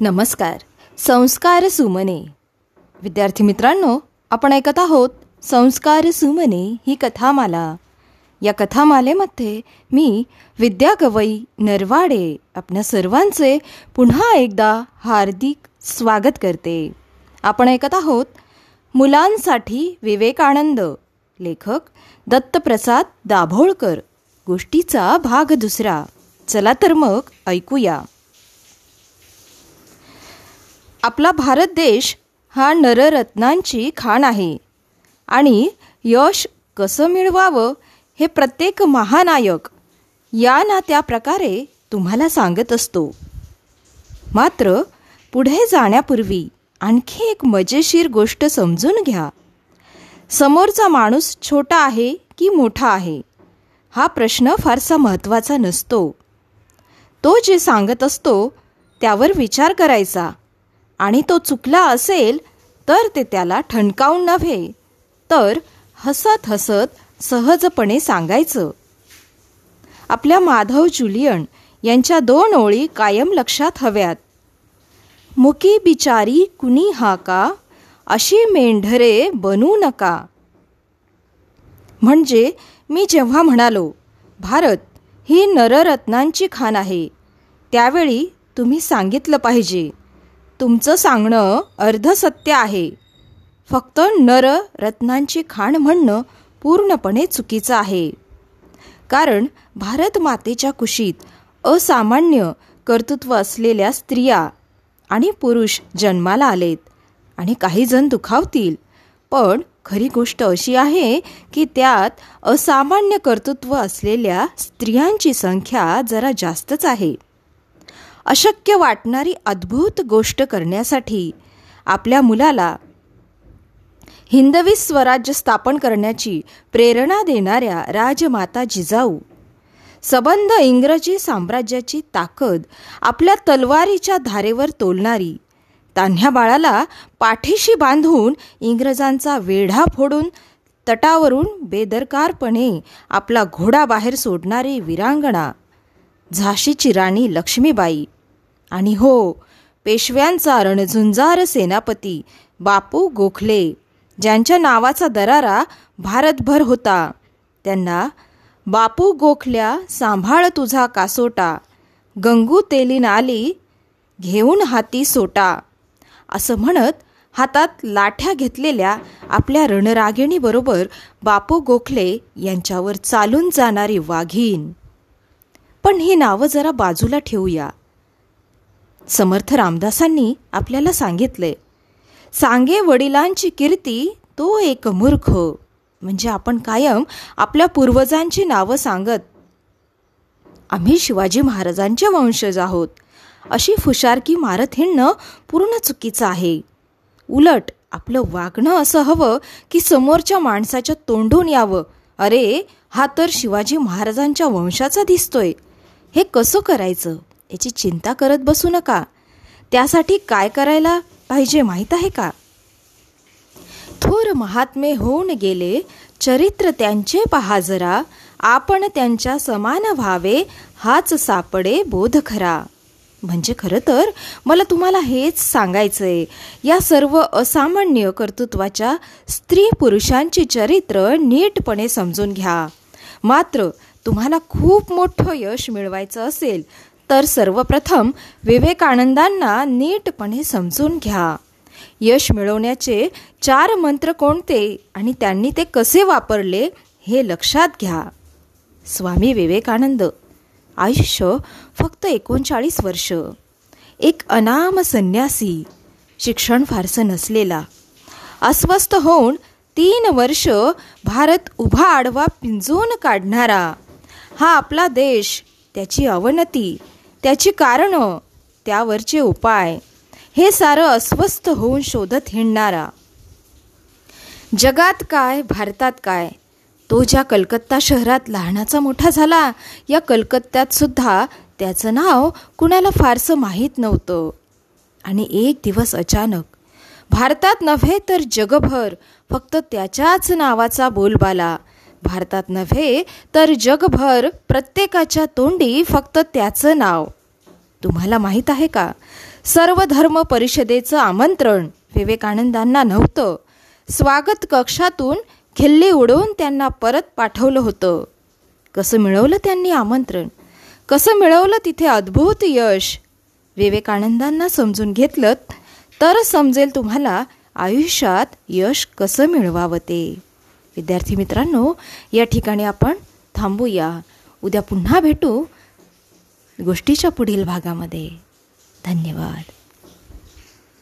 नमस्कार. संस्कार सुमने. विद्यार्थी मित्रांनो आपण ऐकत आहोत संस्कार सुमने ही कथामाला. या कथामालेमध्ये मी विद्या गवई नरवाडे आपल्या सर्वांचे पुन्हा एकदा हार्दिक स्वागत करते. आपण ऐकत आहोत मुलांसाठी विवेकानंद लेखक दत्तप्रसाद दाभोळकर गोष्टीचा भाग दुसरा. चला तर मग ऐकूया. आपला भारत देश हा नररत्नांची खाण आहे. आणि यश कसं मिळवावं हे प्रत्येक महानायक या ना त्या प्रकारे तुम्हाला सांगत असतो. मात्र पुढे जाण्यापूर्वी आणखी एक मजेशीर गोष्ट समजून घ्या. समोरचा माणूस छोटा आहे की मोठा आहे? हा प्रश्न फारसा महत्त्वाचा नसतो. तो जे सांगत असतो त्यावर विचार करायचा. आणि तो चुकला असेल तर ते त्याला ठणकावून नव्हे. तर हसत हसत सहजपणे सांगायचं. आपल्या माधव जुलियन यांच्या दोन ओळी कायम लक्षात हव्यात. मुकी बिचारी कुणी हा का? अशी मेंढरे बनू नका. म्हणजे मी जेव्हा म्हणालो भारत ही नररत्नांची खाण आहे त्यावेळी तुम्ही सांगितलं पाहिजे. तुमचं सांगणं अर्धसत्य आहे. फक्त नर रत्नांची खाण म्हणणं पूर्णपणे चुकीचं आहे. कारण भारत मातेच्या कुशीत असामान्य कर्तृत्व असलेल्या स्त्रिया आणि पुरुष जन्माला आलेत आणि काही जण दुखावतील. पण खरी गोष्ट अशी आहे की त्यात असामान्य कर्तृत्व असलेल्या स्त्रियांची संख्या जरा जास्तच आहे. अशक्य वाटणारी अद्भुत गोष्ट करण्यासाठी आपल्या मुलाला हिंदवी स्वराज्य स्थापन करण्याची प्रेरणा देणाऱ्या राजमाता जिजाऊ सबंध इंग्रजी साम्राज्याची ताकद आपल्या तलवारीच्या धारेवर तोलणारी तान्ह्या बाळाला पाठीशी बांधून इंग्रजांचा वेढा फोडून तटावरून बेदरकारपणे आपला घोडा बाहेर सोडणारी विरांगणा झाशीची राणी लक्ष्मीबाई आणि हो पेशव्यांचा रणझुंजार सेनापती बापू गोखले ज्यांच्या नावाचा दरारा भारतभर होता. त्यांना बापू गोखल्या सांभाळ तुझा कासोटा गंगू तेलीन आली घेऊन हाती सोटा असं म्हणत हातात लाठ्या घेतलेल्या आपल्या रणरागिणीबरोबर बापू गोखले यांच्यावर चालून जाणारी वाघीण. पण ही नावं जरा बाजूला ठेवूया. समर्थ रामदासांनी आपल्याला सांगितले सांगे वडिलांची कीर्ती तो एक मूर्ख. म्हणजे आपण कायम आपल्या पूर्वजांची नावं सांगत आम्ही शिवाजी महाराजांचे वंशज आहोत. अशी फुशारकी मारत हिंडणं पूर्ण चुकीचं आहे. उलट आपलं वागणं असं हवं की समोरच्या माणसाच्या तोंडून यावं. अरे हा तर शिवाजी महाराजांच्या वंशाचा दिसतोय. हे कसं करायचं? याची चिंता करत बसू नका. त्यासाठी काय करायला पाहिजे माहीत आहे का? थोर महात्मे होऊन गेले चरित्र त्यांचे पहा जरा आपण त्यांच्या समान व्हावे हाच सापडे बोध खरा. म्हणजे खरं तर मला तुम्हाला हेच सांगायचं आहे या सर्व असामान्य कर्तृत्वाच्या स्त्री पुरुषांची चरित्र नीटपणे समजून घ्या. मात्र तुम्हाला खूप मोठं यश मिळवायचं असेल तर सर्वप्रथम विवेकानंदांना नीटपणे समजून घ्या. यश मिळवण्याचे चार मंत्र कोणते आणि त्यांनी ते कसे वापरले हे लक्षात घ्या. स्वामी विवेकानंद आयुष्य फक्त एकोणचाळीस वर्ष. एक अनाम संन्यासी. शिक्षण फारसं नसलेला. अस्वस्थ होऊन तीन वर्ष भारत उभा आडवा पिंजून काढणारा. हा आपला देश त्याची अवनती. त्याची कारणं त्यावरचे उपाय हे सारं अस्वस्थ होऊन शोधत हिंडणारा. जगात काय भारतात काय तो ज्या कलकत्ता शहरात लहानाचा मोठा झाला या कलकत्त्यात सुद्धा त्याचं नाव कुणाला फारसं माहीत नव्हतं. आणि एक दिवस अचानक भारतात नव्हे तर जगभर फक्त त्याच्याच नावाचा बोलबाला. भारतात नव्हे तर जगभर प्रत्येकाच्या तोंडी फक्त त्याचं नाव. तुम्हाला माहीत आहे का? सर्व धर्म परिषदेचं आमंत्रण विवेकानंदांना नव्हतं. स्वागत कक्षातून खिल्ली उडवून त्यांना परत पाठवलं होतं. कसं मिळवलं त्यांनी आमंत्रण? कसं मिळवलं तिथे अद्भुत यश? विवेकानंदांना समजून घेतलं तर समजेल तुम्हाला आयुष्यात यश कसं मिळवावं ते. विद्यार्थी मित्रांनो या ठिकाणी आपण थांबूया. उद्या पुन्हा भेटू. गोष्टीच्या पुढील भागामध्ये. धन्यवाद.